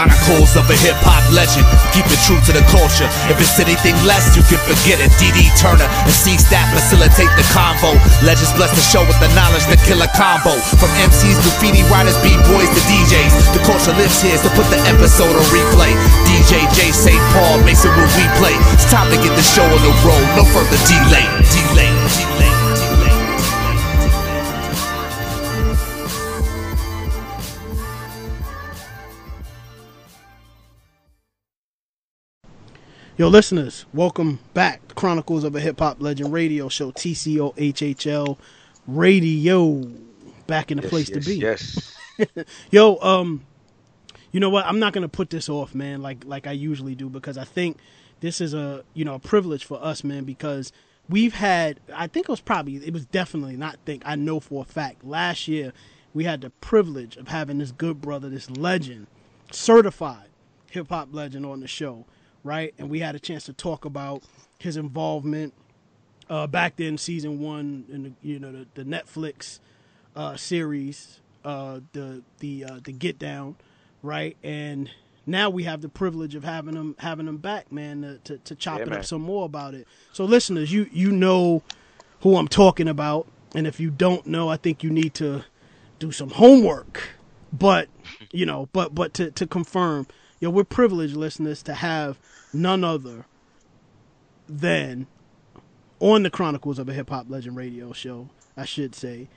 Chronicles of a hip hop legend. Keep it true to the culture. If it's anything less, you can forget it. DD Turner and C Stat facilitate the convo. Legends bless the show with the knowledge to kill a combo. From MCs, graffiti writers, B-boys to DJs. The culture lives here to put the episode on replay. DJ J St. Paul makes it when we play. It's time to get the show on the road. No further. Delay. Delay. Yo, listeners, welcome back to Chronicles of a Hip Hop Legend radio show, TCO HHL Radio. Back in the Yes, place yes, to be. Yes. Yo, um, you know what? I'm not gonna put this off, man, like like I usually do, because I think this is a you know a privilege for us, man, because we've had I think it was probably it was definitely not think I know for a fact last year we had the privilege of having this good brother, this legend, certified hip hop legend on the show, right? And we had a chance to talk about his involvement uh, back then, season one, in the you know the, the Netflix uh, series, uh, the the uh, the Get Down, right? And now we have the privilege of having them having them back, man, to to, to chop Yeah, it man. up some more about it. So, listeners, you you know who I'm talking about, and if you don't know, I think you need to do some homework. But you know, but but to to confirm, yo, we're privileged listeners to have none other than on the Chronicles of a Hip Hop Legend radio show, I should say,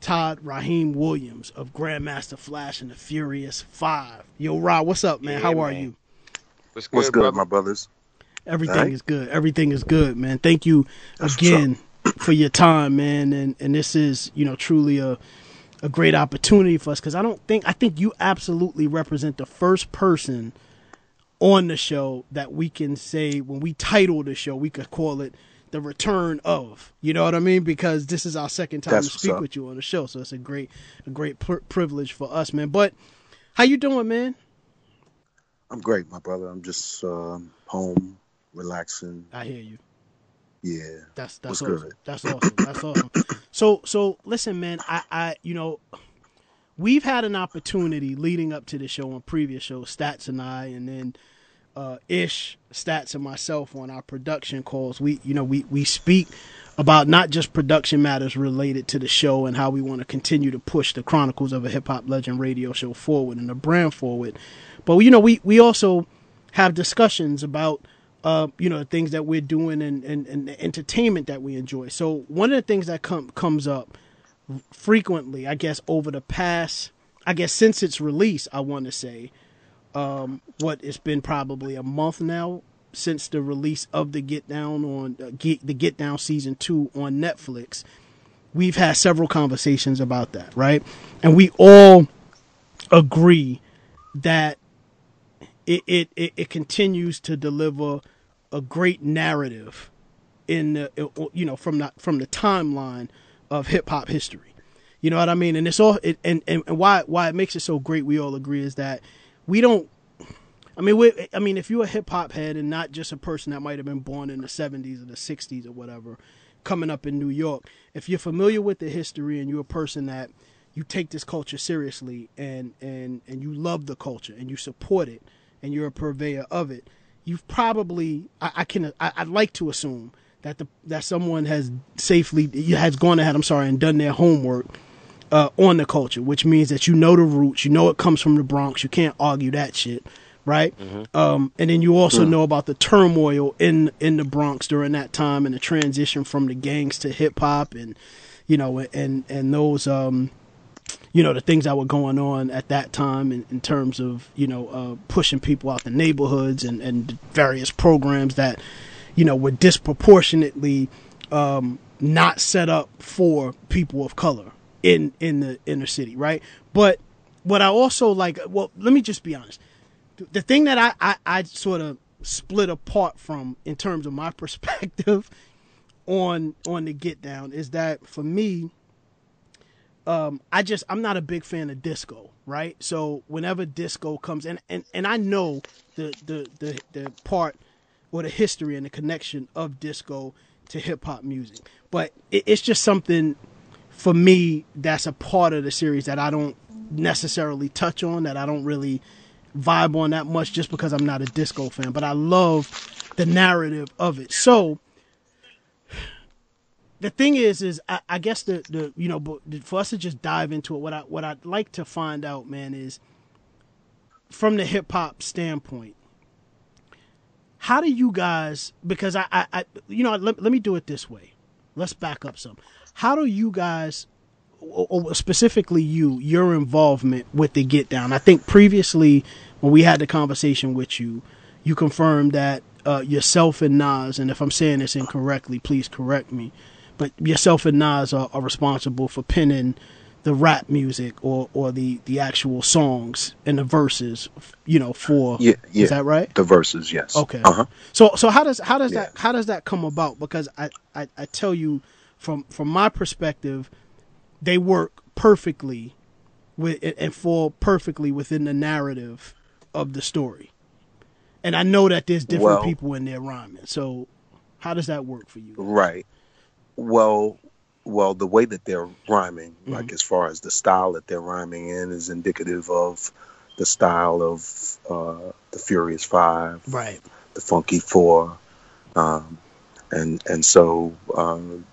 Todd Rahiem Williams of Grandmaster Flash and the Furious Five. Yo, Rod, what's up, man? Yeah, How are you? What's good, What's good, brother? my brothers? Everything Alright. is good. Everything is good, man. Thank you That's again for your time, man. And and this is, you know, truly a a great opportunity for us because I don't think I think you absolutely represent the first person on the show that we can say when we title the show, we could call it the return of. You know what I mean? Because this is our second time That's to speak with you on the show, so it's a great a great pr- privilege for us, man. But how you doing, man? I'm great, my brother. I'm just um, home, relaxing. I hear you. Yeah. That's that's What's awesome. good? That's awesome. That's awesome. So so listen, man. I I you know we've had an opportunity leading up to the show on previous shows, Stats and I, and then uh, Ish, Stats and myself on our production calls. We you know we we speak about not just production matters related to the show and how we want to continue to push the Chronicles of a Hip Hop Legend radio show forward and the brand forward, but you know we we also have discussions about uh, you know, the things that we're doing and, and, and the entertainment that we enjoy. So one of the things that com- comes up frequently, I guess, over the past, I guess, since its release, I want to say, um, what it's been probably a month now since the release of the Get Down on uh, Get, the Get Down season two on Netflix. We've had several conversations about that, right? And we all agree that it, it, it, it continues to deliver a great narrative in the uh, you know from from the timeline of hip hop history. You know what I mean? And it's all it, and, and and why why it makes it so great. We all agree is that we don't. I mean, I mean, if you're a hip hop head and not just a person that might have been born in the '70s or the '60s or whatever, coming up in New York, if you're familiar with the history and you're a person that you take this culture seriously and and and you love the culture and you support it and you're a purveyor of it, you've probably I, I can I, I'd like to assume that the that someone has safely has gone ahead. I'm sorry, and done their homework uh, on the culture, which means that you know the roots, you know it comes from the Bronx. You can't argue that shit, right? Um, and then you also know about the turmoil in in the Bronx during that time and the transition from the gangs to hip hop, and you know, and and those um, you know the things that were going on at that time in, in terms of you know uh, pushing people out the neighborhoods and and various programs that you know were disproportionately um, not set up for people of color in in the inner city, right? But what I also like, well, let me just be honest. The thing that I I, I sort of split apart from in terms of my perspective on on the get down is that for me um, I just I'm not a big fan of disco, right? So whenever disco comes in, and and I know the the the, the part or the history and the connection of disco to hip hop music, but it, it's just something for me that's a part of the series that I don't necessarily touch on, that I don't really vibe on that much just because I'm not a disco fan, but I love the narrative of it. So the thing is, is I, I guess the the you know, for us to just dive into it, what I what I'd like to find out, man, is from the hip hop standpoint, how do you guys? Because I, I, I you know, let, let me do it this way. Let's back up some. How do you guys, or specifically you, your involvement with the Get Down? I think previously when we had the conversation with you, you confirmed that uh, yourself and Nas, and if I'm saying this incorrectly, please correct me, but yourself and Nas are, are responsible for penning the rap music or, or the, the actual songs and the verses, you know, for Yeah, yeah. is that right? The verses, yes. Okay. Uh-huh. So so how does how does Yeah. that how does that come about? Because I, I, I tell you from from my perspective, they work perfectly with and fall perfectly within the narrative of the story. And I know that there's different Well- people in there rhyming. So how does that work for you? Right. Well, well, the way that they're rhyming, Mm-hmm. like as far as the style that they're rhyming in, is indicative of the style of uh, the Furious Five, Right. the Funky Four, um, and and so um,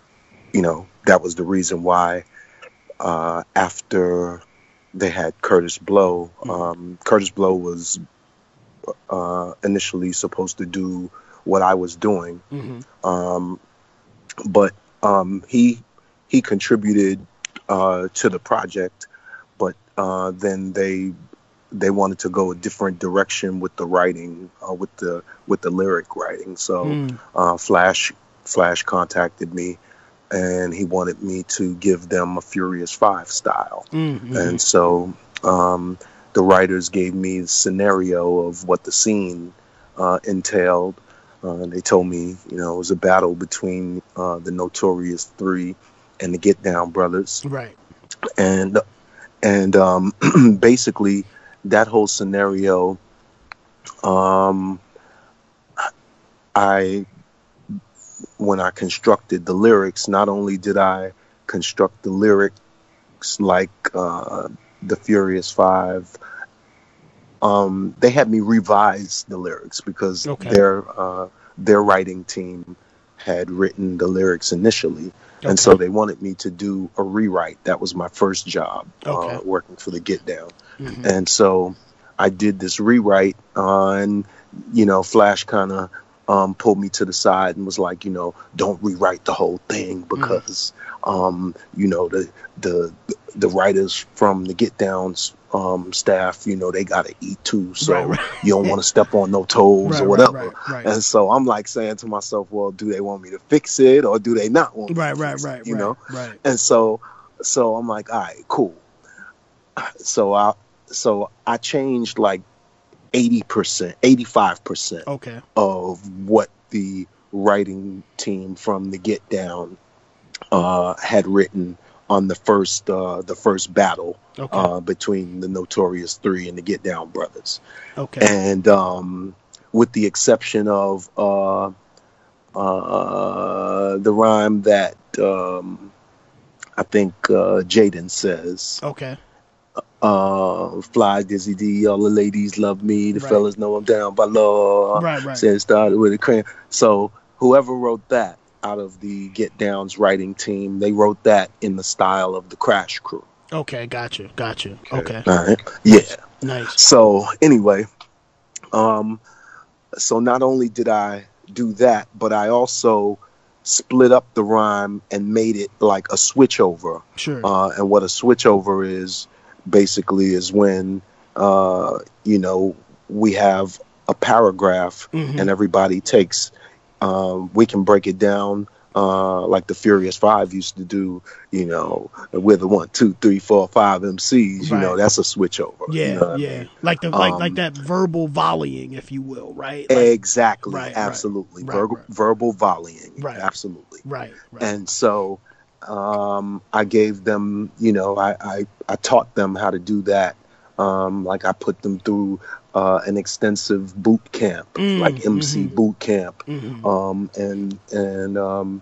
you know that was the reason why uh, after they had Kurtis Blow, um, Kurtis Blow was uh, initially supposed to do what I was doing, hmm um, but um, he he contributed uh, to the project, but uh, then they they wanted to go a different direction with the writing, uh, with the with the lyric writing. So Mm. uh, Flash Flash contacted me, and he wanted me to give them a Furious Five style, Mm-hmm. and so um, the writers gave me the scenario of what the scene uh, entailed. Uh, they told me, you know, it was a battle between uh, the Notorious Three and the Get Down Brothers, Right. and and um, basically that whole scenario, um, I when I constructed the lyrics, not only did I construct the lyrics like uh, the Furious Five. Um, they had me revise the lyrics because Okay. their uh, their writing team had written the lyrics initially, Okay. and so they wanted me to do a rewrite. That was my first job Okay. uh, working for the Get Down, Mhm. and so I did this rewrite, uh, and you know, Flash kind of um, pulled me to the side and was like, you know, don't rewrite the whole thing because, um, you know, the the the writers from the Get Downs um, staff, you know, they got to eat too, so Right, right. you don't want to step on no toes Right, or whatever. And so I'm like saying to myself, well, do they want me to fix it or do they not want me Right, to right, fix it, right, you right, know? right. And so, so I'm like, all right, cool. So I, so I changed like eighty percent, eighty five percent Okay. of what the writing team from the Get Down uh, had written on the first uh, the first battle Okay. uh, between the Notorious Three and the Get Down Brothers okay. and um, with the exception of uh, uh, the rhyme that um, I think uh, Jaden says, okay. uh, "Fly Dizzy D, all the ladies love me, the Right. fellas know I'm down by law." Right, right. Said started with a crayon. So whoever wrote that out of the Get Down's writing team, they wrote that in the style of the Crash Crew. Okay, gotcha, gotcha. Okay, All right, yeah. nice. So anyway, um, so not only did I do that, but I also split up the rhyme and made it like a switchover. Sure. Uh, and what a switchover is basically is when uh, you know we have a paragraph Mhm. and everybody takes. Um, we can break it down uh, like the Furious Five used to do. You know, with the one, two, three, four, five MCs. You know, that's a switchover. you yeah, know what I yeah. mean? Like the like Um, like that verbal volleying, if you will, right? Like, Exactly. Right, absolutely. right, verbal, verbal volleying. Right. Absolutely. right, right. And so um, I gave them, you know, I, I, I taught them how to do that. Um, like I put them through uh, an extensive boot camp, Mm, like MC mhm. boot camp. Mhm. Um, and, and um,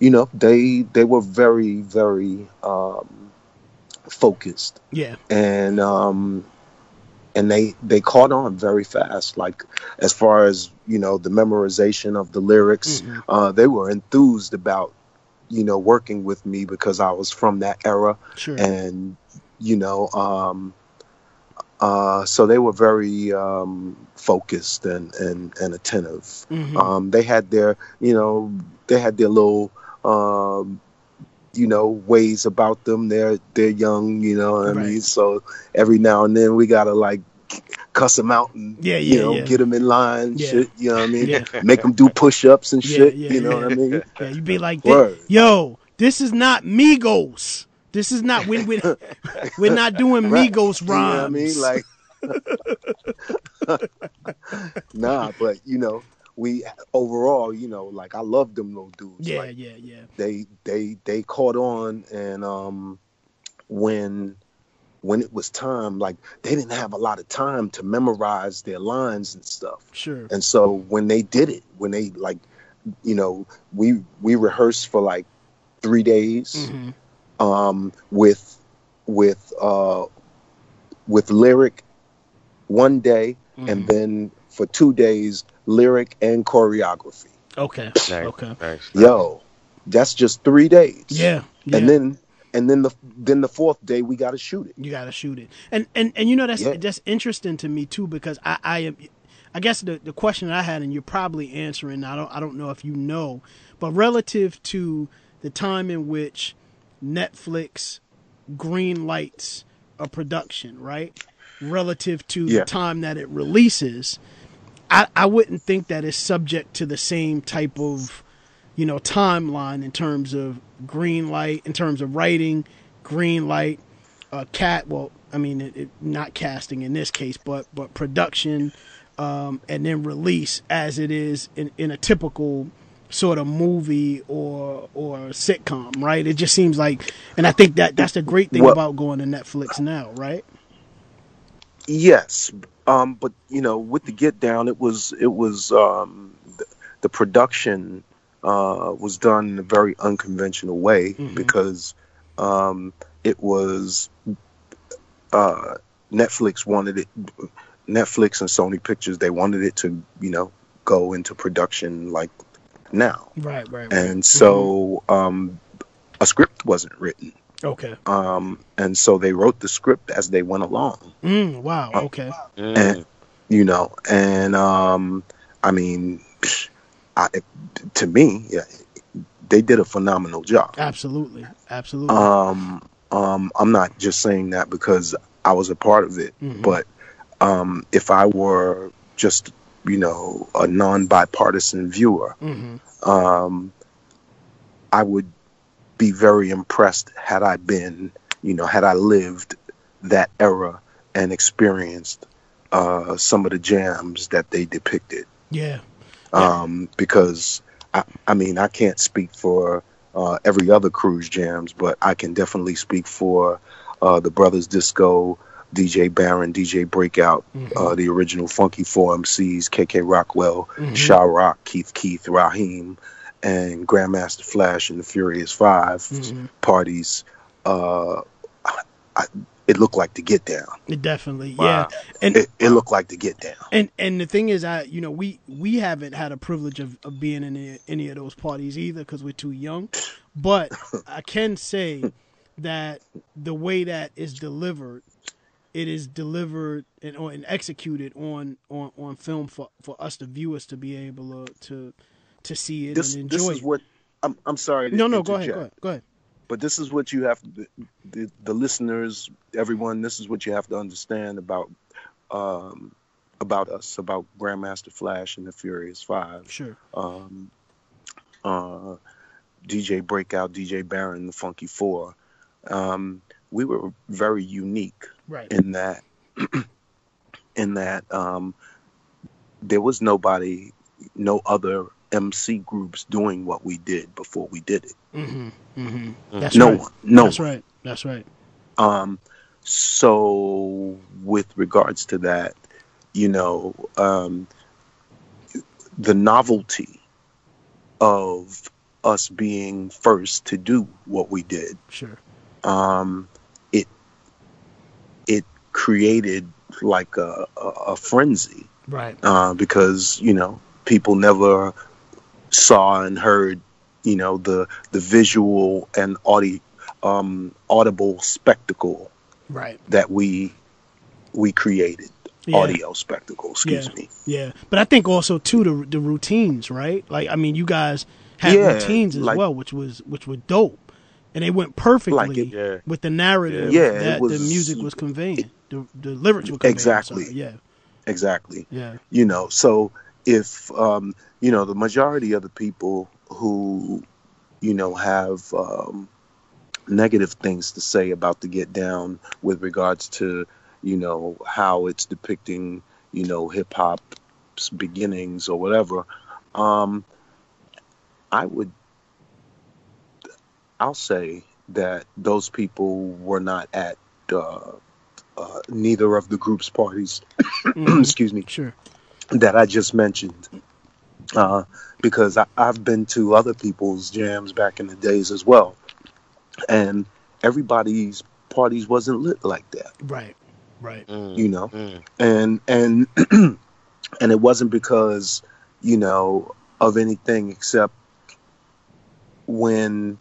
you know, they, they were very, very um, focused yeah, and um, and they they caught on very fast. Like as far as you know, the memorization of the lyrics, Mhm. uh, they were enthused about you know working with me because I was from that era, Sure. and you know, um, uh, so they were very um, focused and and and attentive. Mhm. Um, they had their, you know, they had their little, um, you know, ways about them. They're they're young, you know what I mean. So every now and then we gotta like cuss them out and Yeah, you know yeah. get them in line, Yeah. shit. You know what I mean? Yeah. Make them do push-ups and Yeah, shit. yeah, you know what I mean? Yeah, you be like, yo, this is not Migos. This is not we we we're not doing. Migos You know what I mean? Like, nah, but you know, we overall, you know, like I love them little dudes. yeah, Like, yeah, yeah. they they they caught on and um when when it was time like they didn't have a lot of time to memorize their lines and stuff Sure. and so when they did it when they like you know we we rehearsed for like three days hmm um with with uh with lyric one day Mm-hmm. and then for two days lyric and choreography Okay. Nice, Okay. nice. yo that's just three days Yeah. Yeah. and then and then the then the fourth day we got to shoot it you got to shoot it. And and and you know that's Yeah. that's interesting to me too because I I am I guess the the question I had and you're probably answering I don't I don't know if you know, but relative to the time in which Netflix green lights a production, right? Relative to Yeah. the time that it releases, I I wouldn't think that it's subject to the same type of you know timeline in terms of green light in terms of writing green light uh cat well i mean it, it, not casting in this case but but production um and then release as it is in in a typical sort of movie or or sitcom right it just seems like and i think that that's the great thing Well- about going to netflix now right yes um but you know with the get down it was it was um the, the production uh was done in a very unconventional way Mhm. because um it was uh netflix wanted it netflix and sony pictures they wanted it to you know go into production like now. Right right, right. and so um a script wasn't written. Okay. Um and so they wrote the script as they went along. Mm, wow Uh, okay. Mm. and you know and um i mean I, to me yeah, they did a phenomenal job. Absolutely absolutely. Um um i'm not just saying that because i was a part of it Mhm. but um if i were just you know a non-bipartisan viewer hmm um i would be very impressed had i been you know had i lived that era and experienced uh some of the jams that they depicted. Yeah. Um, because I, I mean I can't speak for uh, every other cruise jams, but I can definitely speak for uh, the Brothers Disco, DJ Baron, DJ Breakout, Mhm. uh, the original Funky Four MCs, KK Rockwell, Mhm. Sha Rock, Keith Keith, Rahiem, and Grandmaster Flash and the Furious 5 Mhm. parties. Uh, I, it looked like the get down. It definitely, Wow. yeah. And It, it looked like the get down. and and the thing is, I you know we we haven't had a privilege of, of being in any, any of those parties either because we're too young. But I can say that the way that is delivered, it is delivered and or and executed on on on film for for us the viewers to be able to to, to see it This, and this enjoy is it. what I'm, I'm sorry. to no, no, go ahead, go ahead, go ahead. but this is what you have the, the, the listeners everyone this is what you have to understand about um about us about grandmaster flash and the furious five Sure. um uh dj breakout dj baron the funky four um we were very unique Right. in that in that um there was nobody no other mc groups doing what we did before we did it Mm-hmm. Mm-hmm. Mm. That's no right. one no That's one. right. That's right. Um, so with regards to that, you know, um, the novelty of us being first to do what we did, Sure. um, it it created like a, a, a frenzy Right. uh, because you know people never saw and heard you know the the visual and audio um, audible spectacle Right. that we we created Yeah. audio spectacle excuse Yeah. me Yeah, but I think also too the the routines, right? Like I mean, you guys had Yeah, routines as like- well, which was which were dope, and they went perfectly Like it- Yeah. with the narrative Yeah, it that the music was conveying, the the lyrics were conveying. I'm Exactly. Yeah, exactly yeah, you know so if um you know the majority of the people who you know have um negative things to say about the get down with regards to you know how it's depicting you know hip hop's beginnings or whatever um i would i'll say that those people were not at uh, uh, neither of the group's parties Mhm. excuse me sure, that I just mentioned. Uh, because I, I've been to other people's jams back in the days as well. And everybody's parties wasn't lit like that, right, right, Mm, you know? mm. And and and it wasn't because, you know, of anything except when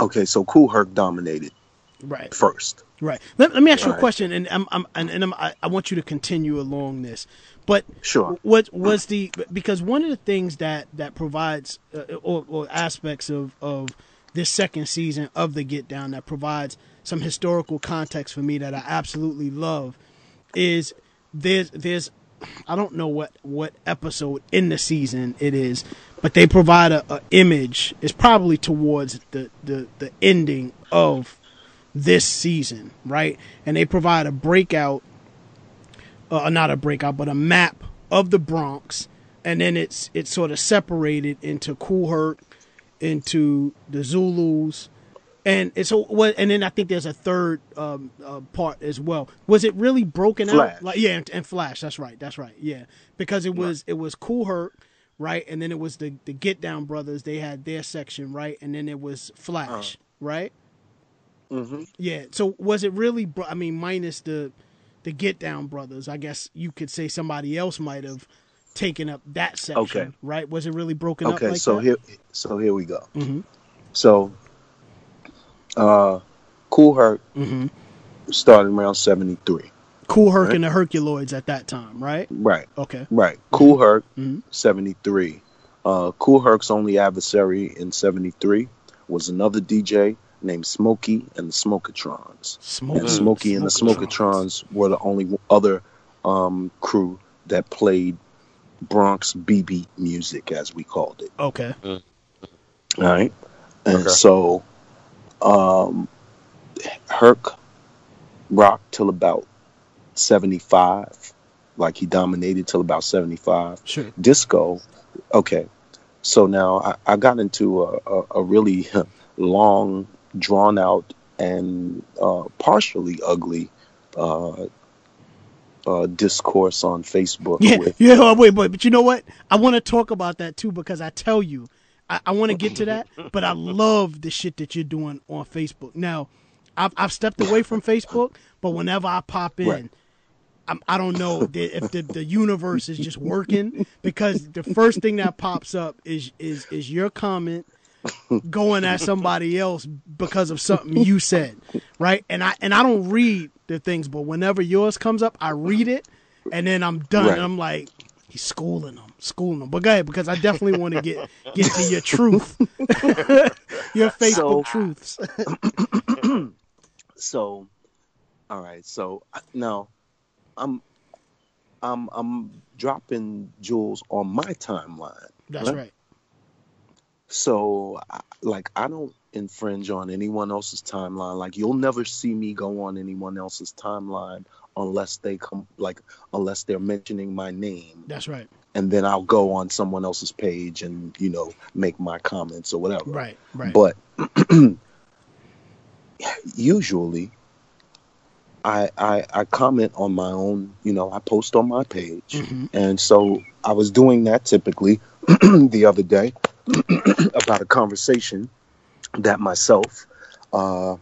okay, so Kool Herc dominated right, first. Right. Let, let me ask you a Right. question, and I'm, I'm and, and I'm, I, I want you to continue along this, but Sure. what was the because one of the things that that provides uh, or, or aspects of of this second season of the Get Down that provides some historical context for me that I absolutely love is there's there's I don't know what what episode in the season it is, but they provide a, a image. It's probably towards the the the ending of this season, right? And they provide a breakout uh, not a breakout, but a map of the Bronx, and then it's it's sort of separated into Kool Herc, into the Zulus, and it's so what, and then I think there's a third um, uh, part as well. Was it really broken Flash. out? Like yeah, and, and Flash. That's right. That's right. Yeah, because it was it was Kool Herc, right, and then it was the the Get Down brothers. They had their section, right, and then it was Flash, right. Hmm Yeah. So was it really? I mean, minus the the Get Down brothers, I guess you could say somebody else might have taken up that section, Okay. right? Was it really broken up Okay, like so that? here so here we go. Mhm. So uh Kool Herc hmm started around 73. Kool Herc Right. and the Herculoids at that time, right? Right, Okay. right. Kool Herc, Mhm. 73. Uh, Kool Herc's only adversary in 73 was another DJ named Smokey and the Smokatrons. Smoke. And Smokey and the Smokatrons were the only other um, crew that played Bronx BB music, as we called it. Okay. All right. And Okay. so um Herc rocked till about 75. Like he dominated till about 75. Sure. Disco, okay. So now I, I got into a, a, a really long, drawn out, and uh, partially ugly uh, uh, discourse on Facebook Yeah. with Yeah. oh, Wait, wait. But you know what? I want to talk about that too because I tell you, I, I want to get to that. But I love the shit that you're doing on Facebook. Now, I've I've stepped away from Facebook, but whenever I pop in. Right. I'm, I don't know if the, the universe is just working because the first thing that pops up is is is your comment going at somebody else because of something you said, right? And I and I don't read the things, but whenever yours comes up, I read it, and then I'm done. Right. I'm like, he's schooling them, schooling them. But go ahead because I definitely want to get get to your truth, your Facebook So- truths. so all right so uh, now i'm i'm i'm dropping jewels on my timeline That's Right. right. So like i don't infringe on anyone else's timeline like you'll never see me go on anyone else's timeline unless they come like unless they're mentioning my name That's right. and then i'll go on someone else's page and you know make my comments or whatever Right. Right. but usually I, I I comment on my own, you know, I post on my page. Mhm. And so I was doing that typically the other day about a conversation that myself, uh,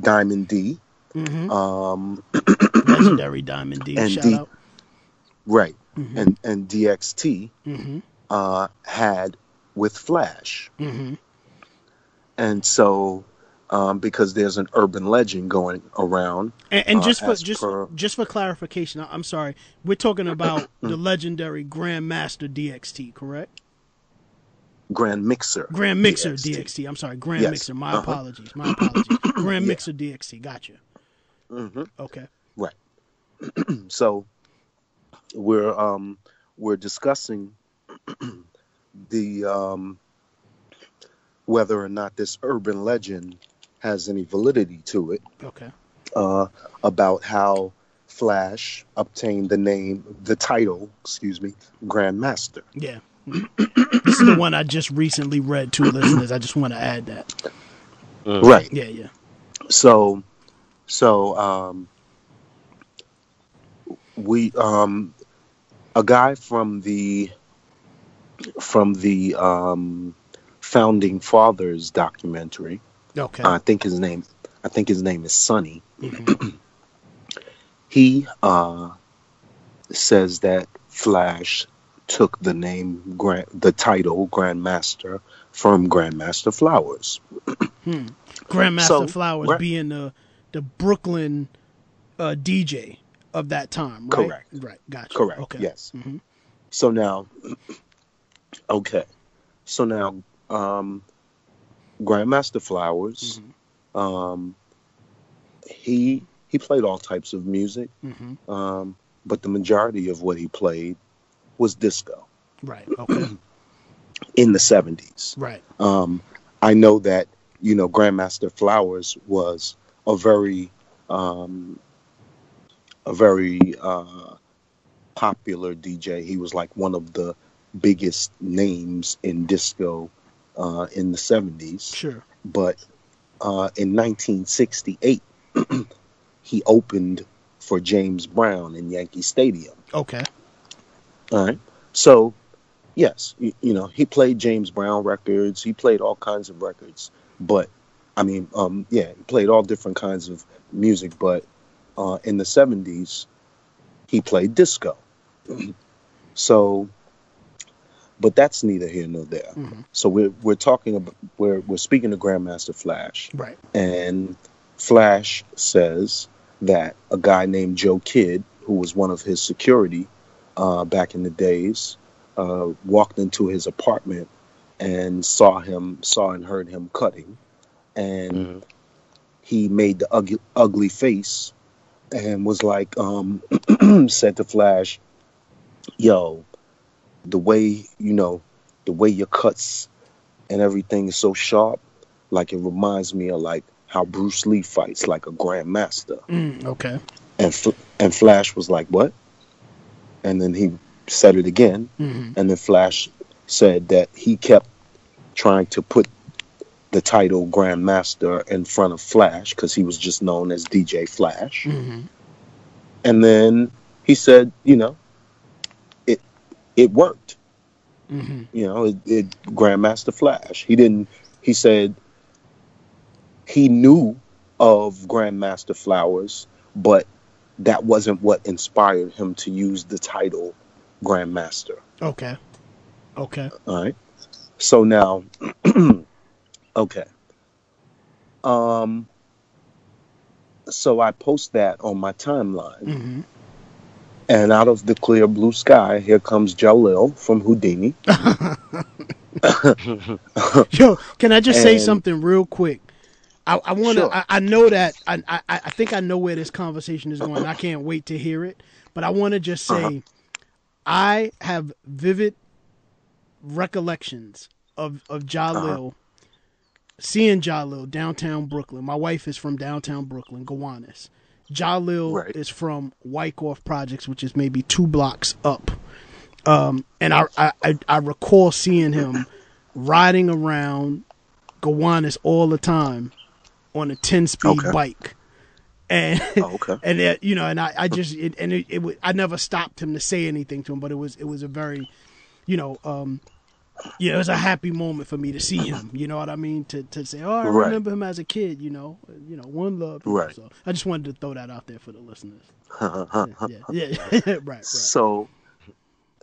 Diamond D, Mhm. um, Legendary Diamond D. And shout D- out. right, Mm-hmm. and and DXT uh, had with Flash, Mm-hmm. and so um, because there's an urban legend going around, And, and uh, just for just per- just for clarification, I'm sorry, we're talking about the legendary Grandmaster DXT, correct? Grand Mixer, Grand Mixer DXT. DXT. I'm sorry, Grand Yes. Mixer. My Uh-huh. apologies. My apologies. Grand Yeah. Mixer DXT. Gotcha. Mhm. Okay. Right. so we're um we're discussing the um whether or not this urban legend has any validity to it Okay. uh about how Flash obtained the name the title, excuse me, Grandmaster. Yeah. This is the one I just recently read to listeners. I just want to add that. Right. Yeah, yeah. So so um we um a guy from the from the um founding fathers documentary Okay. i think his name i think his name is sonny Mhm. he uh says that flash took the name grand the title grandmaster from grandmaster flowers Grandmaster So, Flowers what- being the the Brooklyn uh, DJ of that time, right? Correct. Right. Gotcha. Correct. Okay. Yes. Mhm. So now, okay. So now, um, Grandmaster Flowers, Mm-hmm. um, he he played all types of music, Mhm. um, but the majority of what he played was disco Right. Okay. in the seventies. right. Um, I know that you know Grandmaster Flowers was a very um, a very uh, popular DJ. He was like one of the biggest names in disco uh, in the seventies. Sure. But uh, in 1968, he opened for James Brown in Yankee Stadium. Okay. All right. So, yes, you, you know, he played James Brown records. He played all kinds of records. But, I mean, um, yeah, he played all different kinds of music. But uh, in the 70s, he played disco. so, but that's neither here nor there. Mhm. So we're we're talking about we're we're speaking to Grandmaster Flash, Right. and Flash says that a guy named Joe Kidd, who was one of his security uh, back in the days, uh, walked into his apartment and saw him, saw and heard him cutting, and he made the ugly, ugly face and was like, um, said to Flash, "Yo, the way you know, the way your cuts and everything is so sharp, like it reminds me of like how Bruce Lee fights like a grandmaster." Mm, okay. And Fl- and Flash was like, "What?" And then he said it again, hmm and then Flash said that he kept trying to put the title Grandmaster in front of Flash because he was just known as DJ Flash. hmm And then he said, you know, it it worked. hmm You know, it, it Grandmaster Flash. He didn't. He said he knew of Grandmaster Flowers, but that wasn't what inspired him to use the title Grandmaster. Okay. Okay. All right. So now, okay. Um. So I post that on my timeline, hmm and out of the clear blue sky, here comes Jalil from Whodini. Yo, can I just say something real quick? I, I want to. Sure. I, I know that. I, I I think I know where this conversation is going. I can't wait to hear it. But I want to just say, Uh-huh. I have vivid recollections of of Jalil, Uh-huh. seeing Jalil downtown Brooklyn. My wife is from downtown Brooklyn, Gowanus. Jalil Right. is from Wyckoff Projects, which is maybe two blocks up. Um, and I, I I I recall seeing him riding around Gowanus all the time on a 10 speed Okay. bike. And Oh, okay. and it, you know, and I, I just it, and it, it I never stopped him to say anything to him, but it was it was a very, you know, um, yeah, it was a happy moment for me to see him. You know what I mean? To to say, oh, I Right. remember him as a kid. You know, you know, one love. Right. So I just wanted to throw that out there for the listeners. Yeah, yeah, yeah. right, right. So,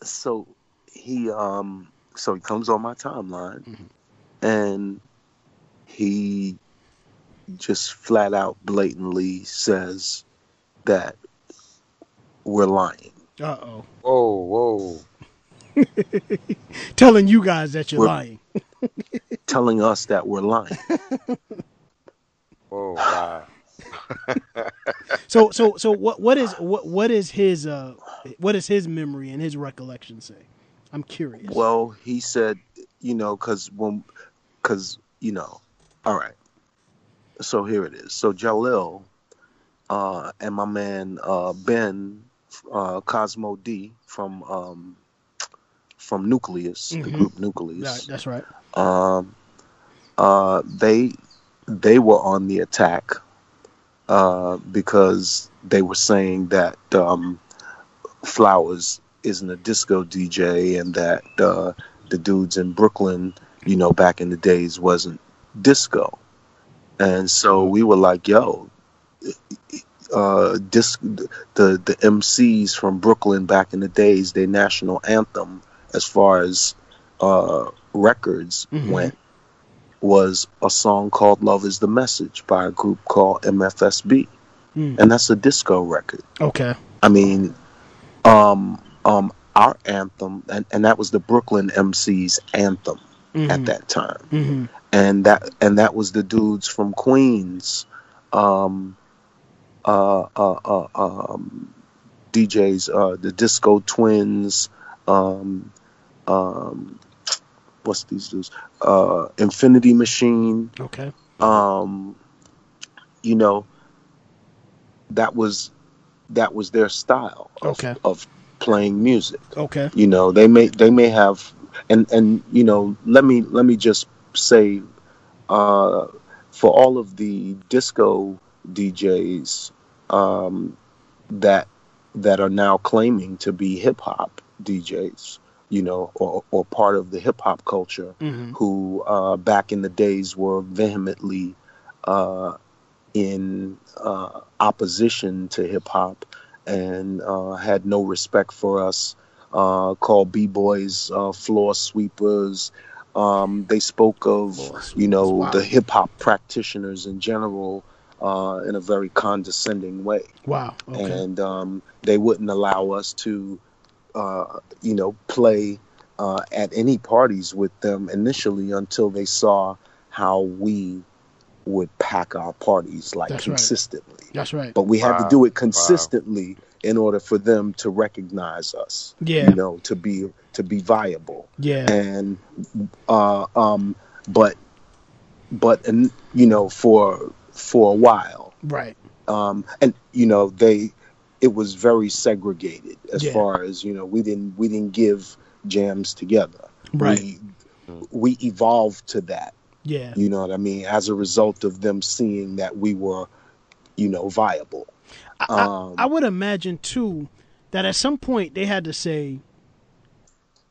so he um, so he comes on my timeline, Mm-hmm. and he just flat out blatantly says that we're lying. Uh oh. Whoa, whoa. Telling you guys that you're We're- lying. telling us that we're lying. Whoa, wow. So so so what what is what what is his uh what is his memory and his recollection say? I'm curious. Well, he said, you know, because when, because you know, all right. So here it is. So Jalil, uh, and my man uh, Ben, uh, Cosmo D from um, from Nucleus, the Mhm. group Right, Nucleus. that's right. Um, uh, they they were on the attack uh, because they were saying that um, Flowers isn't a disco DJ and that uh, the dudes in Brooklyn, you know, back in the days wasn't disco. And so we were like, yo, uh, disc, the the MCs from Brooklyn back in the days, their national anthem, as far as uh, records Mhm. went, was a song called "Love Is the Message" by a group called MFSB, Mm. and that's a disco record. Okay. I mean, um, um, our anthem, and, and that was the Brooklyn MC's anthem at Mhm. that time, hmm and that and that was the dudes from Queens, um, uh, uh, uh, um, DJs, uh, the Disco Twins, um, um, what's these dudes? Uh, Infinity Machine, Okay. um, you know, that was that was their style of, Okay. of playing music. Okay. You know, they may they may have and and you know, let me let me just say uh for all of the disco DJs um that that are now claiming to be hip hop DJs, you know, or or part of the hip hop culture hmm who uh, back in the days were vehemently uh, in uh, opposition to hip hop and uh, had no respect for us, uh, called b boys uh, floor sweepers. Um, they spoke of you know sweepers, the hip hop practitioners in general uh, in a very condescending way Wow. Okay. and um, they wouldn't allow us to, uh, you know, play uh, at any parties with them initially until they saw how we would pack our parties like That's right. consistently. That's right. But we had to do it consistently in order for them to recognize us. Yeah. You know, to be to be viable Yeah. and uh, um, but but and you know for for a while Right. um, and you know they it was very segregated as Yeah. far as you know we didn't we didn't give jams together Right. we, we evolved to that Yeah. you know what i mean as a result of them seeing that we were you know viable I, I- um, I would imagine too that at some point they had to say,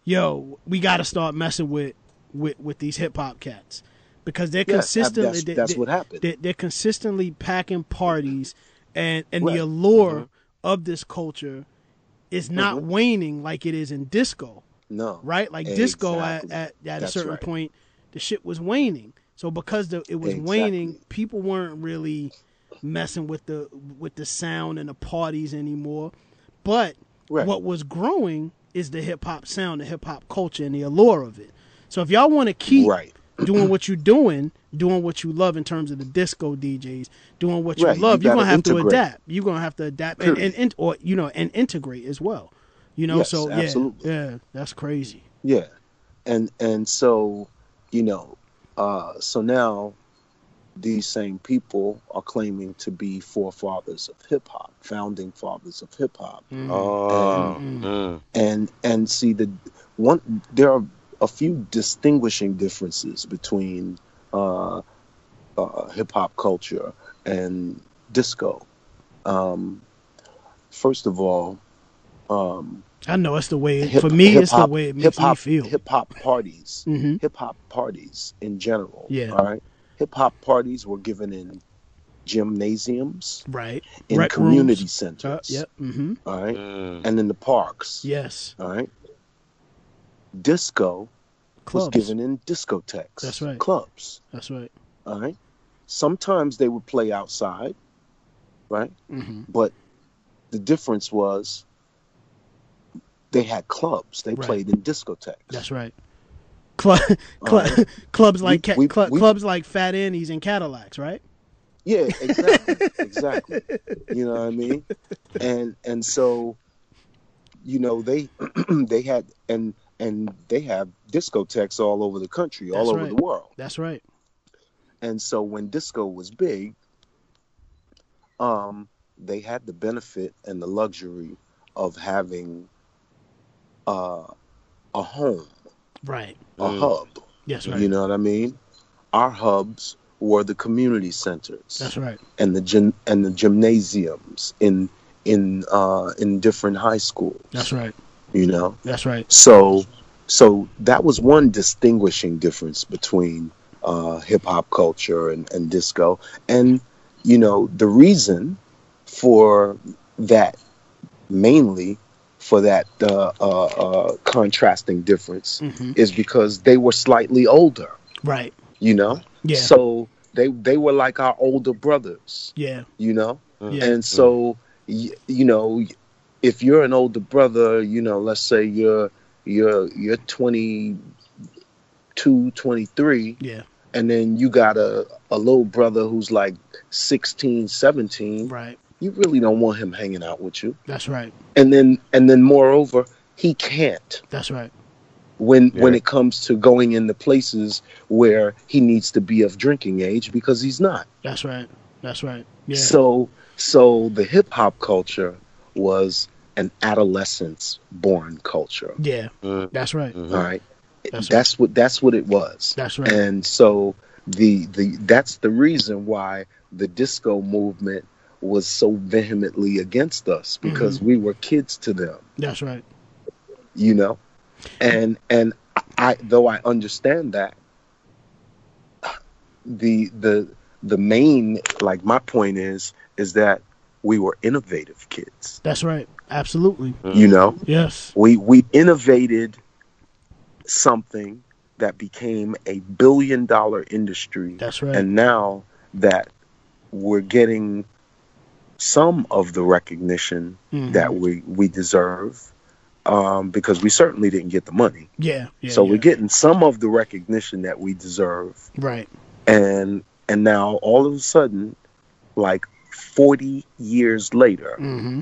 "Yo, we got to start messing with with with these hip hop cats." Because they're consistently that's- they- that's they- what happened. They're, they're consistently packing parties, and and Right. the allure of this culture is not Mhm. waning like it is in disco, no right? Like disco at at, at a certain right. point, the shit was waning. So because the, it was Exactly. waning, people weren't really messing with the with the sound and the parties anymore. But Right. what was growing is the hip hop sound, the hip hop culture, and the allure of it. So if y'all want to keep right doing what you're doing, doing what you love in terms of the disco DJs, doing what you Right, love, you are gonna have to adapt. You're gonna have to adapt and, and, and or you know and integrate as well. You know, Yes, so absolutely. yeah, yeah, that's crazy. Yeah, and and so you know, uh, so now these same people are claiming to be forefathers of hip hop, founding fathers of hip hop, Mm. Oh. Mm. Mm. and and see the one there are a few distinguishing differences between uh, uh, hip hop culture and disco. Um, first of all, um, I know it's the way it, hip- for me. It's the way it makes me hip-hop- feel. Hip-hop parties, Mhm. hip-hop parties in general. Yeah. All right. Hip-hop parties were given in gymnasiums, right. in Rec community rooms. centers. Uh, yep. Mm-hmm. All right. Mm. And in the parks. Yes. All right. Disco Clubs. was given in discotheques. That's right. Clubs. That's right. All right. Sometimes they would play outside, right? Mm-hmm. But the difference was they had clubs. They Right. played in discotheques. That's right. Club, clubs like We- we- we- clubs like Fat Annie's and Cadillacs, right? Yeah, exactly. exactly. You know what I mean? And and so you know they they had and and they have discotheques all over the country, all over right. the world. That's right. And so when disco was big, um, they had the benefit and the luxury of having uh, a home, Right. a Mm. hub. Yes, right. You know what I mean? Our hubs were the community centers That's right. and the gym and the gymnasiums in in uh, in different high schools. That's right. You know, That's right. so so that was one distinguishing difference between uh, hip hop culture and, and disco. And you know the reason for that mainly for that uh, uh, uh, contrasting difference hmm is because they were slightly older. Right. You know, Yeah. so they they were like our older brothers. yeah. You know, Yeah. and so y- you know if you're an older brother you know let's say you're you're you're 22 23 Yeah. and then you got a, a little brother who's like 16 17 Right. You really don't want him hanging out with you That's right. and then and then moreover he can't That's right. when when it comes to going into places where he needs to be of drinking age because he's not That's right. That's right. Yeah. So so the hip hop culture was an adolescence born culture. yeah. Mm. That's right. Mhm. All right. That's That's, what that's what it was. That's right. And so the the that's the reason why the disco movement was so vehemently against us because Mm-hmm. we were kids to them, That's right. you know. And and I though I understand that the the the main like my point is is that we were innovative kids That's right. Absolutely. you know Yes. we we innovated something that became a billion dollar industry That's right. and now that we're getting some of the recognition Mhm. that we we deserve um, because we certainly didn't get the money yeah. Yeah. so yeah. we're getting some of the recognition that we deserve right. and and now all of a sudden like 40 years later hmm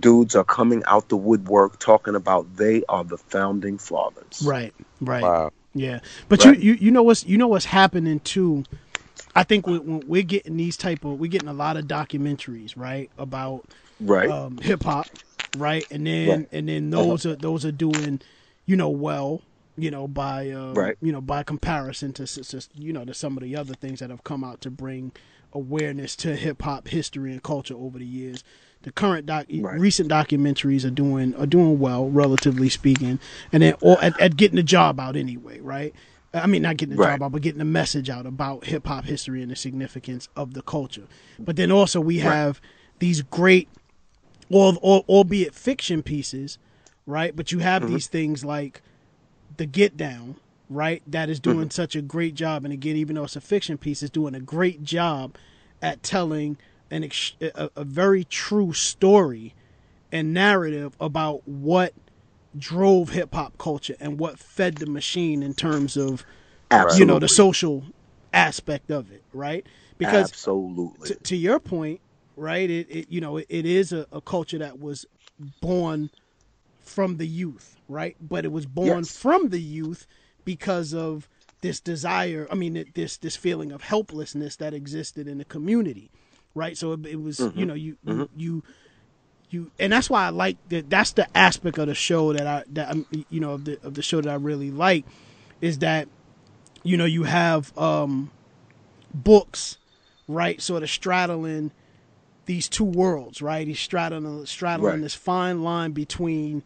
dudes are coming out the woodwork talking about they are the founding fathers Right. Right. Wow. Yeah, but Right. you, you you know what's you know what's happening too. I think when, when we're getting these type of we're getting a lot of documentaries right about right um, hip hop, right, and then Right. and then Uh-huh. those are those are doing, you know, well, you know, by uh, Right. you know by comparison to, s- you know to some of the other things that have come out to bring awareness to hip hop history and culture over the years. The current doc, Right. recent documentaries are doing are doing well, relatively speaking, and then or at, at getting the job out anyway, right? I mean, not getting the Right. job out, but getting the message out about hip hop history and the significance of the culture. But then also we have these great, or, or albeit fiction pieces, right? But you have mm-hmm. these things like the Get Down, right? That is doing mm-hmm. such a great job, and again, even though it's a fiction piece, is doing a great job at telling an ex- a, a very true story and narrative about what drove hip hop culture and what fed the machine in terms of absolutely you know the social aspect of it, right? Because absolutely to, to your point, right? It, it you know it, it is a, a culture that was born from the youth, right? But it was born Yes. from the youth because of this desire. I mean, this this feeling of helplessness that existed in the community, right? So it, it was you mm-hmm. know you you. Mm-hmm. you you and that's why I like that. That's the aspect of the show that I that I'm, you know of the of the show that I really like is that you know you have um books right sort of straddling these two worlds right he's straddling straddling Right. this fine line between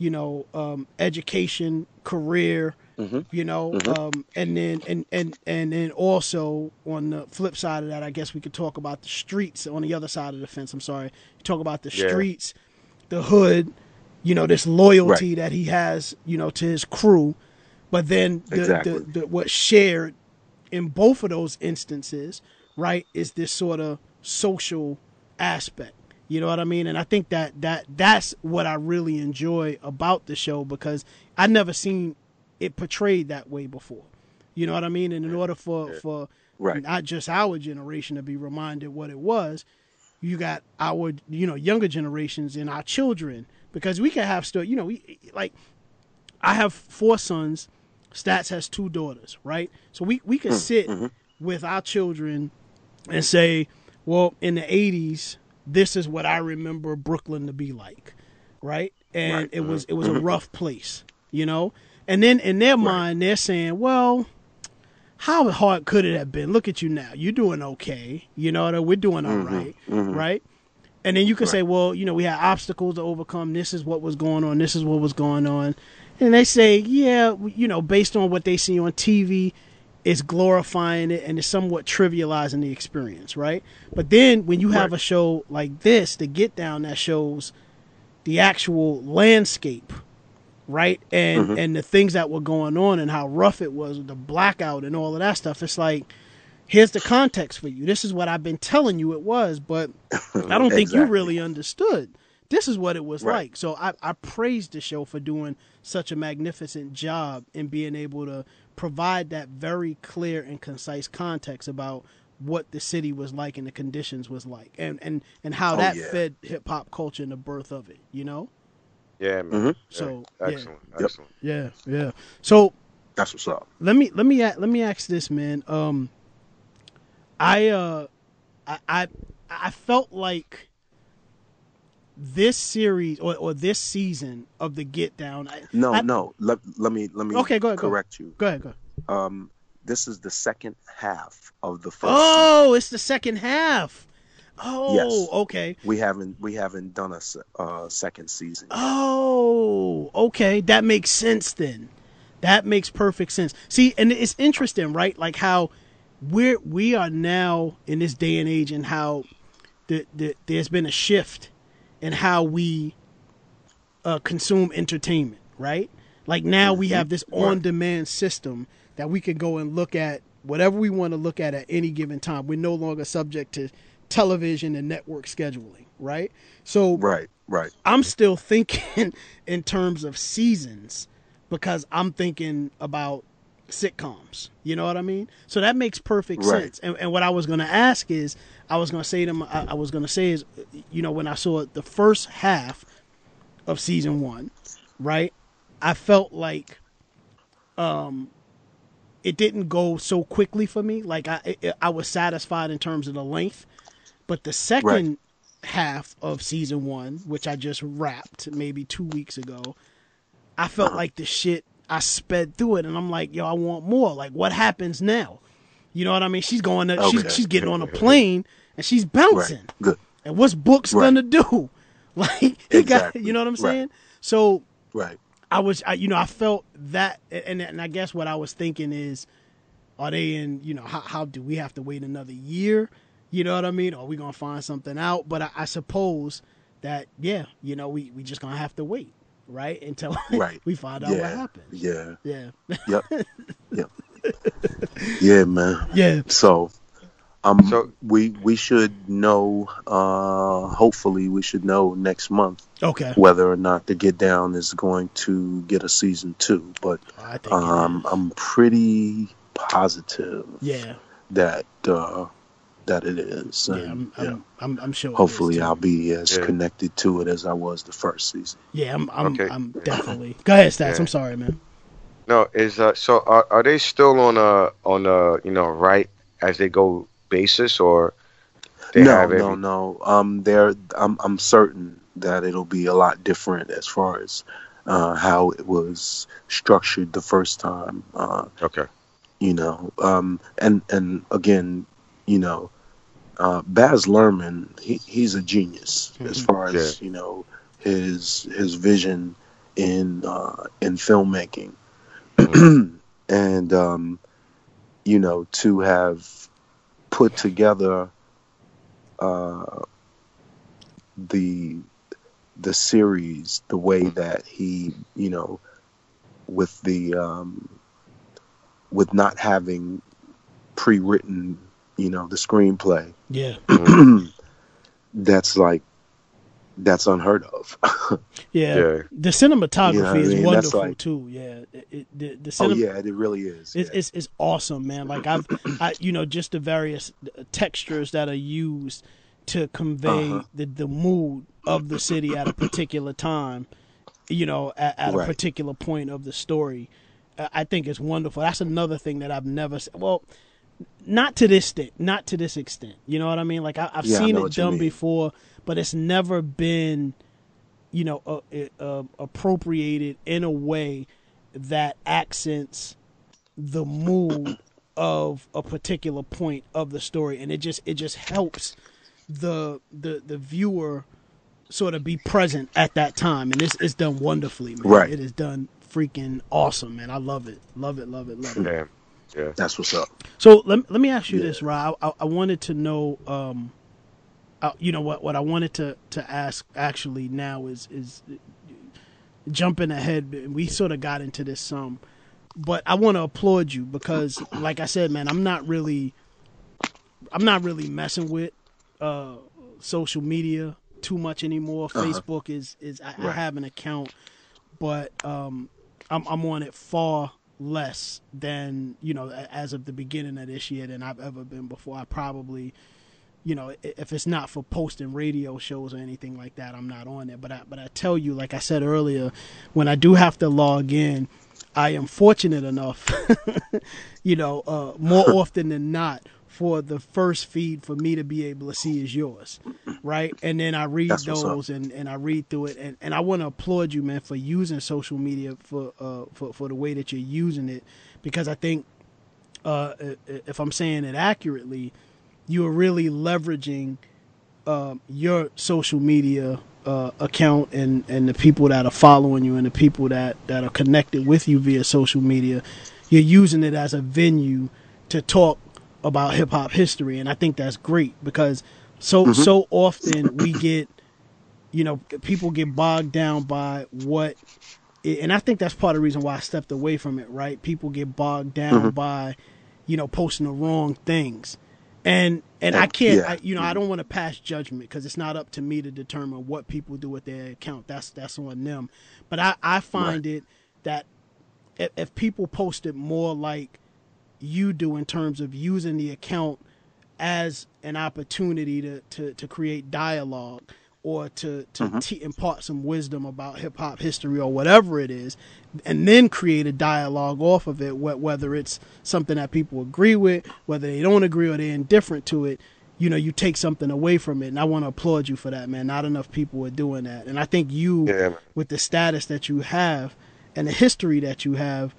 you know, um, education, career, Mhm. you know, um, and then and and and then also on the flip side of that, I guess we could talk about the streets on the other side of the fence. I'm sorry, talk about the Yeah. streets, the hood, you know, this loyalty that he has, you know, to his crew, but then the, Exactly. the, the what's shared in both of those instances, right, is this sort of social aspect. You know what I mean? And I think that that that's what I really enjoy about the show because I never seen it portrayed that way before. You know what I mean? And in order for for Right. not just our generation to be reminded what it was, you got our you know younger generations and our children because we can have still you know we, like I have four sons. Stats has two daughters, right? So we we can hmm. sit mm-hmm. with our children and say, well, in the '80s, this is what I remember Brooklyn to be like, right? And Right. it was mm-hmm. it was a mm-hmm. rough place, you know. And then in their mind, they're saying, well, how hard could it have been? Look at you now. You're doing okay. You know, we're doing all mm-hmm. right, mm-hmm. right? And then you can say, well, you know, we had obstacles to overcome. This is what was going on. This is what was going on. And they say, yeah, you know, based on what they see on TV, it's glorifying it and it's somewhat trivializing the experience, right? But then when you have Right. a show like this, the Get Down, that shows the actual landscape, right? And mm-hmm. and the things that were going on and how rough it was, the blackout and all of that stuff. It's like, here's the context for you. This is what I've been telling you it was, but I don't think you really understood. This is what it was Right. like. So I, I praise the show for doing such a magnificent job in being able to provide that very clear and concise context about what the city was like and the conditions was like and and, and how Oh, that yeah. fed hip hop culture and the birth of it, you know? Yeah, man. Mhm. Yeah, So, yeah. excellent, Yep. excellent. Yeah, yeah. So That's what's up. let me let me a- let me ask this, man. Um, I uh, I I, I felt like this series or, or this season of the Get Down. I, No, I- no. Let, let me let me Okay, go ahead, go. correct you. Go ahead, go. Ahead. Um, this is the second half of the first. Oh, it's the second half. Oh, Yes. okay. We haven't we haven't done a uh, second season. yet. Oh, okay. That makes sense then. That makes perfect sense. See, and it's interesting, right? Like how we're we are now in this day and age, and how the, the there's been a shift in how we uh, consume entertainment, right? Like now we have this on-demand system that we can go and look at whatever we want to look at at any given time. We're no longer subject to television and network scheduling, right? So Right, right. I'm still thinking in terms of seasons because I'm thinking about sitcoms. You know what I mean? So that makes perfect Right. sense. And, and what I was going to ask is, I was going to say to them, I, I was going to say is, you know, when I saw the first half of season one, right? I felt like, um, it didn't go so quickly for me. Like I, it, I was satisfied in terms of the length, but the second half of season one, which I just wrapped maybe two weeks ago, I felt uh-huh. like the shit. I sped through it, and I'm like, yo, I want more. Like, what happens now? You know what I mean? She's going to, Okay. she's she's getting on a plane and she's bouncing. Right. Good. And what's books Right. gonna do? Like, he got, you know what I'm Right. saying? So Right. I was, I, you know, I felt that, and and I guess what I was thinking is, are they in, you know, how how do we have to wait another year? You know what I mean? Are we gonna find something out? But I, I suppose that yeah, you know, we we just gonna have to wait, right, until Right. we find out what Yeah. happens. Yeah. Yeah, Yep. yep. Yeah, man. yeah. So, um, So- we we should know. Uh, hopefully, we should know next month Okay. whether or not the Get Down is going to get a season two. But I think um I'm pretty positive yeah, that uh, that it is. yeah. I'm, I'm, I'm, I'm sure. Hopefully, too. I'll be as Yeah. connected to it as I was the first season. Yeah, I'm. I'm, Okay. I'm definitely. Go ahead, stats. Yeah. I'm sorry, man. No, is uh, so are, are they still on a on a you know right as they go basis or they no, have no, every- no. Um, there, I'm, I'm certain that it'll be a lot different as far as uh, how it was structured the first time. Uh, Okay. you know, um, and and again, you know, uh, Baz Luhrmann, he, he's a genius as far as you know his his vision in uh, in filmmaking, Mm-hmm. and um, you know to have put together uh, the the series the way that he you know with the um, with not having pre-written you know the screenplay Yeah. that's like that's unheard of Yeah. Yeah. The cinematography You know what I is mean? That's wonderful like- too. Yeah. It, it, the the oh yeah it really is It's, yeah. it's it's awesome, man. Like I've, I you know, just the various textures that are used to convey Uh-huh. the the mood of the city at a particular time. You know, at, at a particular point of the story. Uh, I think it's wonderful. That's another thing that I've never. s- Well, not to this extent. Not to this extent. You know what I mean? Like I, I've Yeah, seen it done before, but it's never been you know, uh, uh, appropriated in a way that accents the mood of a particular point of the story, and it just it just helps the the the viewer sort of be present at that time, and it's it's done wonderfully, man. Right. It is done freaking awesome, man. I love it, love it, love it, love it. Yeah. Yeah. that's what's up So let, let me ask you Yeah. this, Rob. I, I wanted to know, um, uh, you know what? What I wanted to, to ask actually now is is jumping ahead. We sort of got into this some, but I want to applaud you because, like I said, man, I'm not really, I'm not really messing with uh, social media too much anymore. Facebook is is I, I have an account, but um, I'm I'm on it far less than you know as of the beginning of this year than I've ever been before. I probably, you know, if it's not for posting radio shows or anything like that, I'm not on it. But I but I tell you, like I said earlier, when I do have to log in, I am fortunate enough, you know, uh, more often than not. For the first feed for me to be able to see is yours, right? And then I read That's those and, and I read through it and, and I want to applaud you, man, for using social media for uh for, for the way that you're using it because I think uh if I'm saying it accurately, you are really leveraging um, your social media uh, account and, and the people that are following you and the people that, that are connected with you via social media. You're using it as a venue to talk about hip hop history, and I think that's great because so mm-hmm. so often we get you know people get bogged down by what it, and I think that's part of the reason why I stepped away from it, right? People get bogged down mm-hmm. by, you know, posting the wrong things. And and I can't, Yeah. I, you know, I mm-hmm. don't want to pass judgment because it's not up to me to determine what people do with their account. That's that's on them. But I I find it that if, if people posted more like you do in terms of using the account as an opportunity to, to, to create dialogue or to, to mm-hmm. te- impart some wisdom about hip hop history or whatever it is, and then create a dialogue off of it, wh- whether it's something that people agree with, whether they don't agree or they're indifferent to it, you know, you take something away from it. And I want to applaud you for that, man. Not enough people are doing that. And I think you, Yeah, with the status that you have and the history that you have,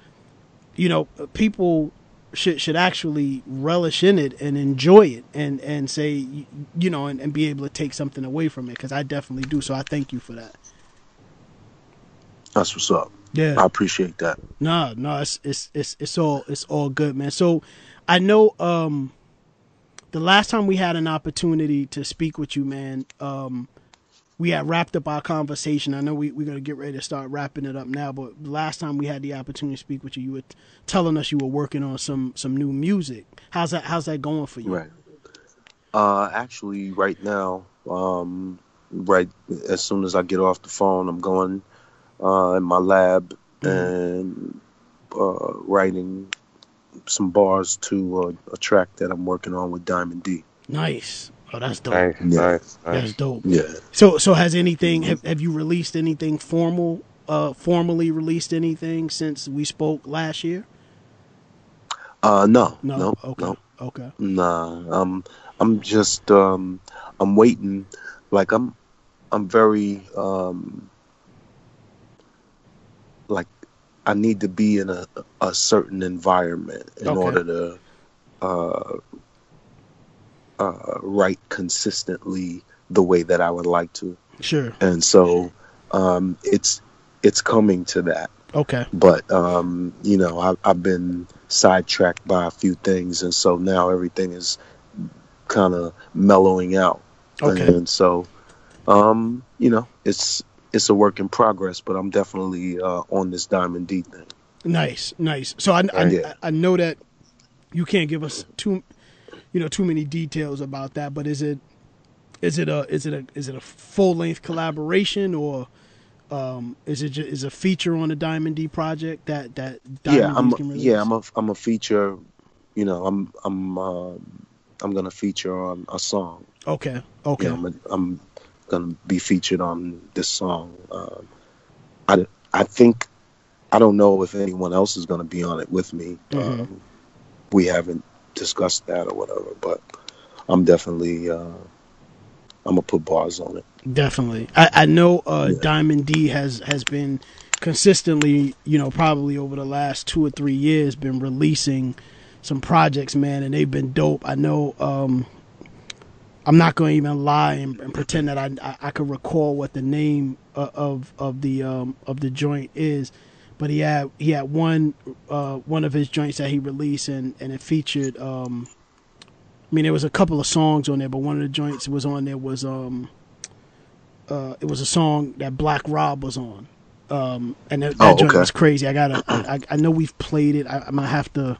you know, people should should actually relish in it and enjoy it and and say you- know and, and be able to take something away from it because I definitely do. So I thank you for that. that's what's up Yeah. i appreciate that No, no, it's it's it's it's all it's all good, man. So I know um the last time we had an opportunity to speak with you, man, um we had wrapped up our conversation. I know we, we're gonna get ready to start wrapping it up now, but last time we had the opportunity to speak with you, you were telling us you were working on some some new music. How's that how's that going for you? Right. Uh, actually, right now, um, right as soon as I get off the phone, I'm going uh, in my lab and uh, writing some bars to a, a track that I'm working on with Diamond D. Nice. Oh that's dope. Nice, Yeah. nice, That's dope. Yeah. So so has anything have, have you released anything formal uh formally released anything since we spoke last year? Uh, no, No. no, okay. no, Okay. nah. Um, I'm just um, I'm waiting. Like I'm, I'm very um, like I need to be in a a certain environment in Okay. order to uh, uh, write consistently the way that I would like to. Sure. And so um, it's it's coming to that. Okay. But um, you know, I, I've been sidetracked by a few things, and so now everything is kind of mellowing out. Okay. And so, um, you know, it's it's a work in progress, but I'm definitely uh, on this Diamond D thing. Nice, nice. So I, I, Yeah. I know that you can't give us too, you know, too many details about that. But is it, is it a, is it a, is it a full length collaboration or, um, is it just, is a feature on the Diamond D project that that Diamond yeah, I'm can yeah, I'm a I'm a feature. You know, I'm I'm um, I'm gonna feature on a song. okay, okay, You know, I'm, I'm gonna be featured on this song. Um, I I think I don't know if anyone else is gonna be on it with me. Mhm. Um, we haven't discussed that or whatever, but I'm definitely uh, I'm gonna put bars on it. definitely. I, I know uh, Yeah. Diamond D has has been consistently, you know, probably over the last two or three years, been releasing some projects, man, and they've been dope. I know. um I'm not going to even lie and, and pretend that I, I I could recall what the name uh, of of the um of the joint is, but he had he had one uh one of his joints that he released and and it featured um. I mean, there was a couple of songs on there, but one of the joints was on there was um, uh, it was a song that Black Rob was on, um, and that, that Oh, joint okay. was crazy. I gotta, I, I know we've played it. I, I might have to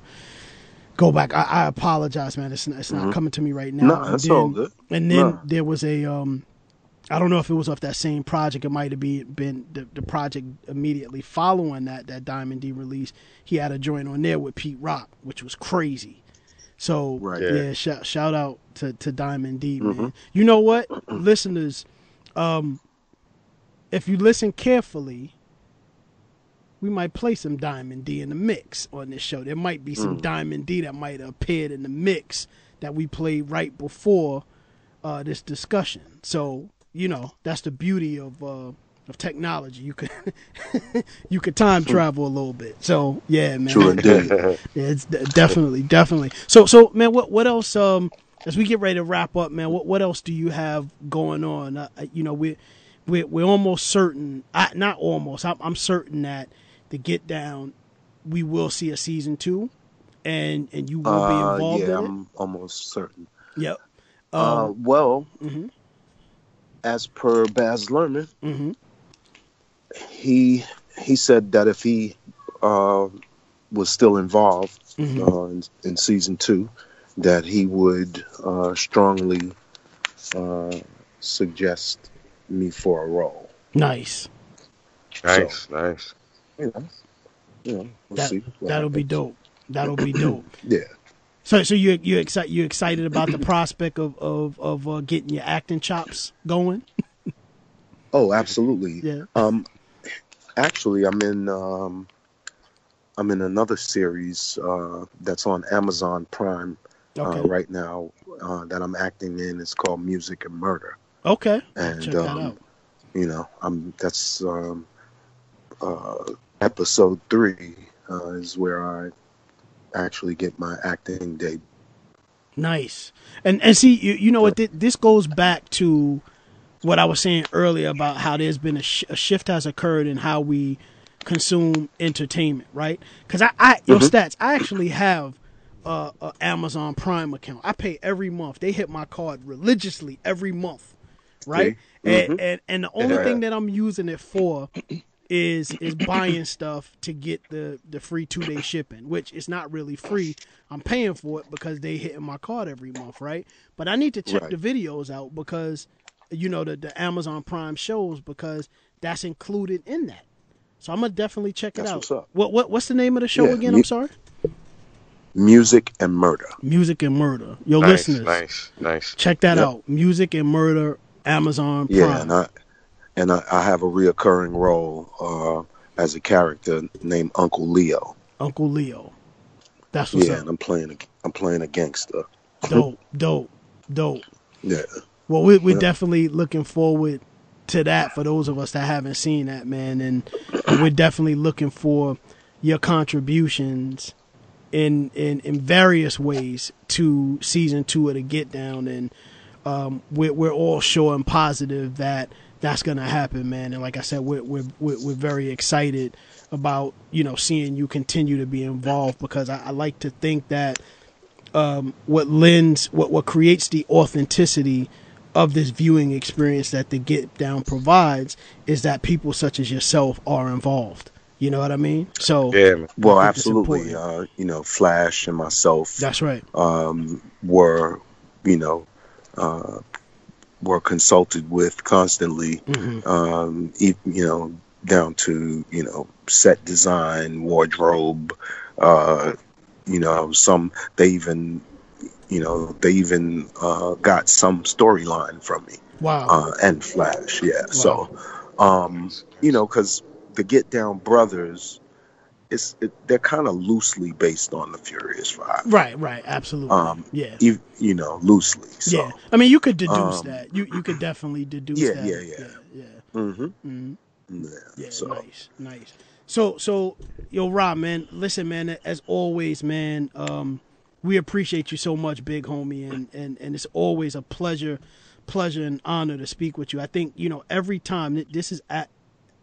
go back. I, I apologize, man. It's, it's not coming to me right now. Mm-hmm. No, And that's all then- good. And then No. there was a, um, I don't know if it was off that same project. It might have be, been the, the project immediately following that that Diamond D release. He had a joint on there with Pete Rock, which was crazy. So Right. yeah, Yeah. shout shout out to, to Diamond D, man. Mm-hmm. You know what, listeners, um, if you listen carefully, we might play some Diamond D in the mix on this show. There might be Mm. some Diamond D that might have appeared in the mix that we played right before uh, this discussion. So you know that's the beauty of uh, of technology. You could you could time travel a little bit. So yeah, man. True indeed. Yeah, it's de- definitely, definitely. So, so man, what what else? Um, as we get ready to wrap up, man, what what else do you have going on? Uh, uh, you know, we we we're almost certain. I, not almost. I'm, I'm certain that the Get Down, we will see a season two, and and you will be Uh, involved yeah, in I'm almost certain. it. Yep. Uh, Um, well, mhm. As per Baz Luhrmann, Mhm. he he said that if he uh, was still involved Mhm. uh, in, in season two, that he would uh, strongly uh, suggest me for a role. Nice. Nice, nice. You know, you know we'll that, see that'll be dope. That'll be dope. Yeah. So, so you you excited you excited about the prospect of of of uh, getting your acting chops going? Oh, absolutely. Yeah. Um, actually, I'm in um, I'm in another series uh, that's on Amazon Prime Okay. uh, right now uh, that I'm acting in. It's called Music and Murder, Okay. and Check that um, out. you know, I'm that's um, uh, episode three uh, is where I actually get my acting debut. Nice. And and see, you, you know what? thi- This goes back to what I was saying earlier about how there's been a, sh- a shift has occurred in how we consume entertainment, right? Because I, I your stats, I actually have uh, a Amazon Prime account. I pay every month. They hit my card religiously every month, right? And, and and the only Yeah. thing that I'm using it for is is buying stuff to get the the free two day shipping, which is not really free. I'm paying for it because they hitting my card every month, right? But I need to check Right. the videos out because you know the the Amazon Prime shows because that's included in that. So I'm gonna definitely check it That's out. what's up. What what what's the name of the show Yeah, again? mu- I'm sorry. Music and Murder. Music and Murder. Yo, Nice, listeners, nice, nice. check that Yep. out. Music and Murder, Amazon Prime. Yeah, and I and I, I have a reoccurring role uh, as a character named Uncle Leo. Uncle Leo. That's what's yeah, up. and I'm playing a I'm playing a gangster. Dope, dope, dope. Yeah. Well, we, we're Yeah. definitely looking forward to that for those of us that haven't seen that, man. And we're definitely looking for your contributions in in, in various ways to season two of the Get Down. And um, we're, we're all sure and positive that that's gonna happen, man. And like I said, we're we're we're, we're very excited about you know seeing you continue to be involved because I, I like to think that um, what lends what what creates the authenticity of this viewing experience that the Get Down provides is that people such as yourself are involved. You know what I mean? So Yeah. Well, I think it's absolutely. Uh, you know, Flash and myself that's right. um, were, you know, uh, were consulted with constantly. Mhm. Um, you know, down to you know set design, wardrobe. Uh, you know, some they even, you know, they even uh, got some storyline from me Wow. uh, and Flash. Yeah. So, um, you know, because the Get Down Brothers, it's it, they're kind of loosely based on the Furious Five. right. Right. Absolutely. Um, yeah. You, you know, loosely. So, yeah. I mean, you could deduce um, that. You you could definitely deduce Yeah, that. yeah, yeah. Yeah. yeah. hmm Mhm. yeah. Yeah, so, nice, nice. So, so, yo, Rob, man, listen, man. As always, man, um, we appreciate you so much, big homie, and and and it's always a pleasure, pleasure and honor to speak with you. I think you know every time this is at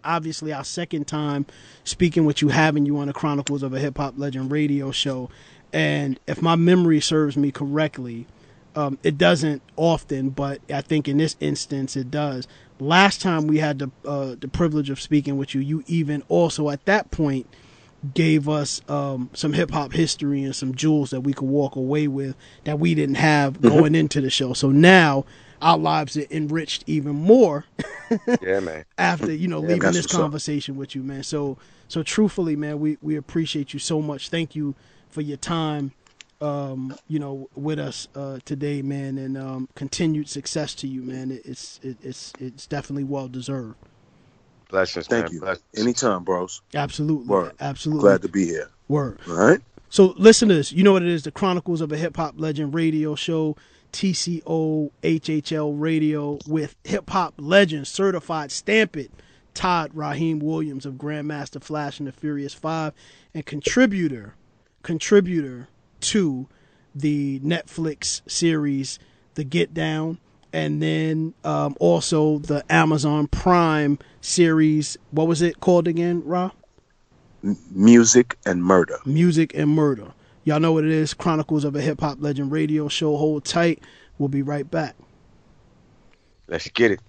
obviously our second time speaking with you, having you on the Chronicles of a Hip Hop Legend radio show, and if my memory serves me correctly, um, it doesn't often, but I think in this instance it does. Last time we had the uh, the privilege of speaking with you, you even also at that point gave us um, some hip hop history and some jewels that we could walk away with that we didn't have going into the show. So now our lives are enriched even more Yeah, man. after you know Yeah, leaving this what's up. conversation with you, man. So so truthfully, man, we we appreciate you so much. Thank you for your time, um, you know, with us uh, today, man, and um, continued success to you, man. It, it's it, it's it's definitely well deserved. Blessings, thank man. you. Blessings. Anytime, bros. Absolutely, Word. absolutely. Glad to be here. Word. All right. So, listeners, you know what it is the Chronicles of a Hip Hop Legend radio show, TCO HHL radio with hip hop legend, certified stamp it, Todd Rahiem Williams of Grandmaster Flash and the Furious Five, and contributor, contributor to the Netflix series The Get Down, and then um, also the Amazon Prime series. What was it called again, Ra? M- music and murder. music and murder. Y'all know what it is. Chronicles of a Hip Hop Legend radio show. Hold tight. We'll be right back. Let's get it.